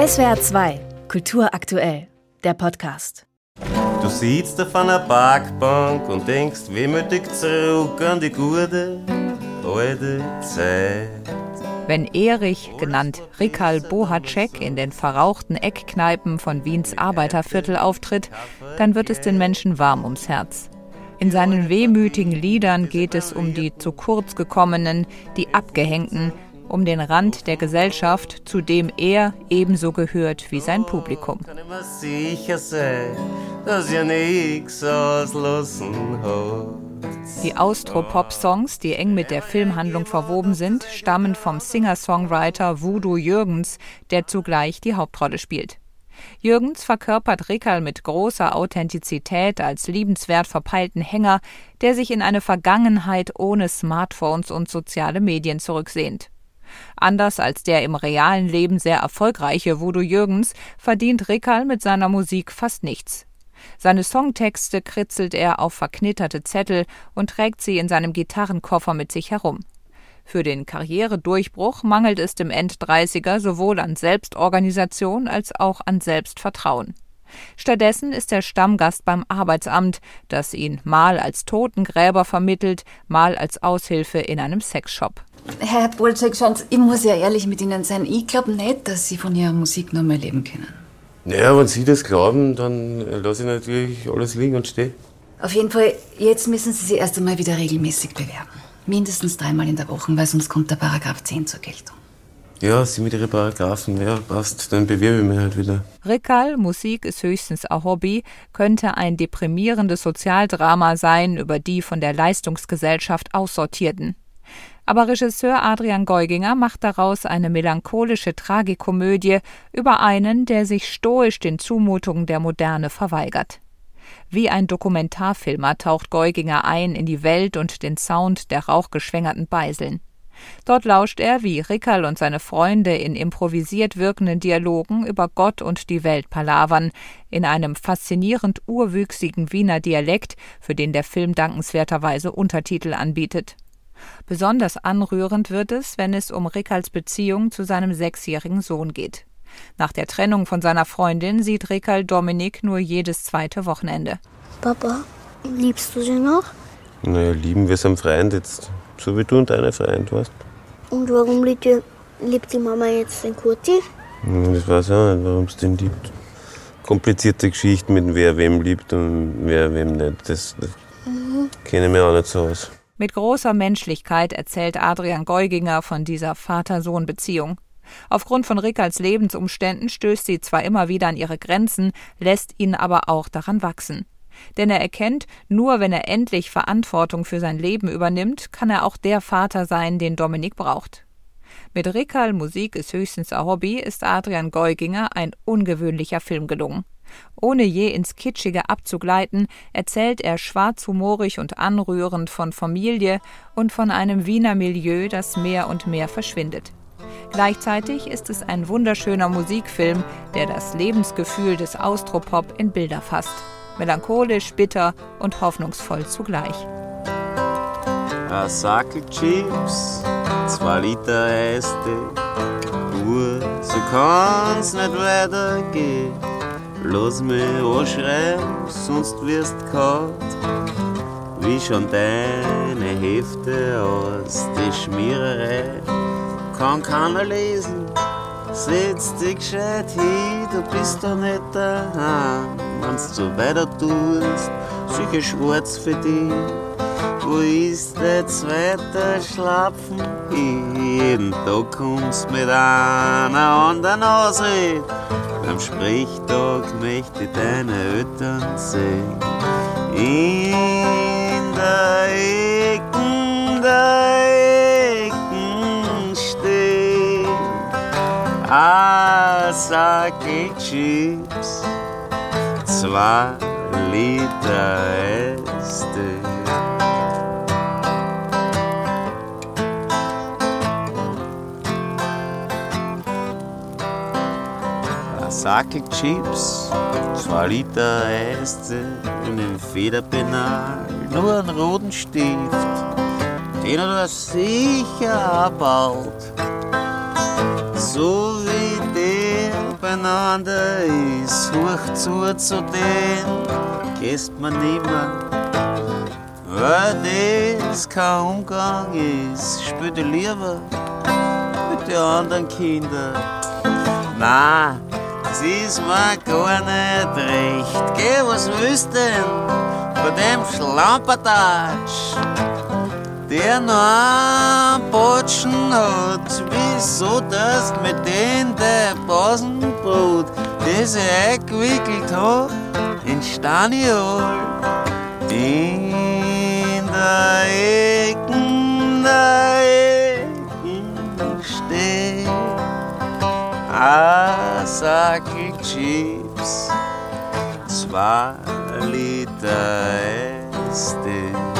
SWR 2, Kultur aktuell, der Podcast. Du sitzt auf einer Parkbank und denkst wehmütig zurück an die gute alte Zeit. Wenn Erich, genannt Rikal Bohacek, in den verrauchten Eckkneipen von Wiens Arbeiterviertel auftritt, dann wird es den Menschen warm ums Herz. In seinen wehmütigen Liedern geht es um die zu kurz gekommenen, die Abgehängten, um den Rand der Gesellschaft, zu dem er ebenso gehört wie sein Publikum. Habt. Die Austro-Pop-Songs, die eng mit der Filmhandlung verwoben sind, stammen vom Singer-Songwriter Voodoo Jürgens, der zugleich die Hauptrolle spielt. Jürgens verkörpert Rickerl mit großer Authentizität als liebenswert verpeilten Hänger, der sich in eine Vergangenheit ohne Smartphones und soziale Medien zurücksehnt. Anders als der im realen Leben sehr erfolgreiche Voodoo Jürgens verdient Rickerl mit seiner Musik fast nichts. Seine Songtexte kritzelt er auf verknitterte Zettel und trägt sie in seinem Gitarrenkoffer mit sich herum. Für den Karrieredurchbruch mangelt es dem Enddreißiger sowohl an Selbstorganisation als auch an Selbstvertrauen. Stattdessen ist er Stammgast beim Arbeitsamt, das ihn mal als Totengräber vermittelt, mal als Aushilfe in einem Sexshop. Herr Bolczek, schauen Sie, ich muss ja ehrlich mit Ihnen sein. Ich glaube nicht, dass Sie von Ihrer Musik noch mehr leben können. Naja, wenn Sie das glauben, dann lasse ich natürlich alles liegen und stehen. Auf jeden Fall, jetzt müssen Sie sich erst einmal wieder regelmäßig bewerben. Mindestens dreimal in der Woche, weil sonst kommt der Paragraph 10 zur Geltung. Ja, Sie mit Ihren Paragraphen, ja, passt. Dann bewerbe ich mich halt wieder. Rickerl, Musik ist höchstens ein Hobby, könnte ein deprimierendes Sozialdrama sein über die von der Leistungsgesellschaft Aussortierten. Aber Regisseur Adrian Geuginger macht daraus eine melancholische Tragikomödie über einen, der sich stoisch den Zumutungen der Moderne verweigert. Wie ein Dokumentarfilmer taucht Geuginger ein in die Welt und den Sound der rauchgeschwängerten Beiseln. Dort lauscht er, wie Rickerl und seine Freunde in improvisiert wirkenden Dialogen über Gott und die Welt palavern, in einem faszinierend urwüchsigen Wiener Dialekt, für den der Film dankenswerterweise Untertitel anbietet. Besonders anrührend wird es, wenn es um Rickerls Beziehung zu seinem sechsjährigen Sohn geht. Nach der Trennung von seiner Freundin sieht Rickerl Dominik nur jedes zweite Wochenende. Papa, liebst du sie noch? Naja, lieben wir es am Freund jetzt. So wie du und deine Freund, weißt Und warum liebt, ihr, liebt die Mama jetzt den Kurti? Hm, Das weiß ich auch nicht, warum es den liebt. Komplizierte Geschichten mit wer wem liebt und wer wem nicht. Das, das kenne ich mir auch nicht so aus. Mit großer Menschlichkeit erzählt Adrian Geuginger von dieser Vater-Sohn-Beziehung. Aufgrund von Rickerls Lebensumständen stößt sie zwar immer wieder an ihre Grenzen, lässt ihn aber auch daran wachsen. Denn er erkennt, nur wenn er endlich Verantwortung für sein Leben übernimmt, kann er auch der Vater sein, den Dominik braucht. Mit Rickerl Musik ist höchstens ein Hobby, ist Adrian Geuginger ein ungewöhnlicher Film gelungen. Ohne je ins Kitschige abzugleiten, erzählt er schwarzhumorig und anrührend von Familie und von einem Wiener Milieu, das mehr und mehr verschwindet. Gleichzeitig ist es ein wunderschöner Musikfilm, der das Lebensgefühl des Austropop in Bilder fasst. Melancholisch, bitter und hoffnungsvoll zugleich. Ein Sackel Chips, zwei Liter Eistee. Uhr, so kann's nicht weitergehen. Lass mich anschreiben, sonst wirst kalt. Wie schon deine Hefte aus die Schmiererei. Kann keiner lesen, setz dich gescheit hin, du bist doch nicht daheim. Wenn's so weiter tust, sicher schwarz für dich. Wo ist der zweite Schlapfen? Jeden Tag kommst mit einer anderen Ausrede. Am Sprechtag möchte ich deine Eltern sehen. In ein Sackel Chips, zwei Liter Eistee. Ein Sackel Chips, zwei Liter Eistee und im Federpenal nur einen roten Stift, den er sicher bald. So wie der beieinander ist, hoch zu zu den, gehst man nimmer. Weil das kein Umgang ist, spür dich lieber mit den anderen Kindern. Na, das ist mir gar nicht recht. Geh, was willst denn von dem Schlampertatsch? Der noch Botschen hat, wieso das mit dem der Basenbrot, das er eingewickelt hat, in Staniol. In der Ecken, der Ecken steht ein Sackel Chips, zwei Liter Äste.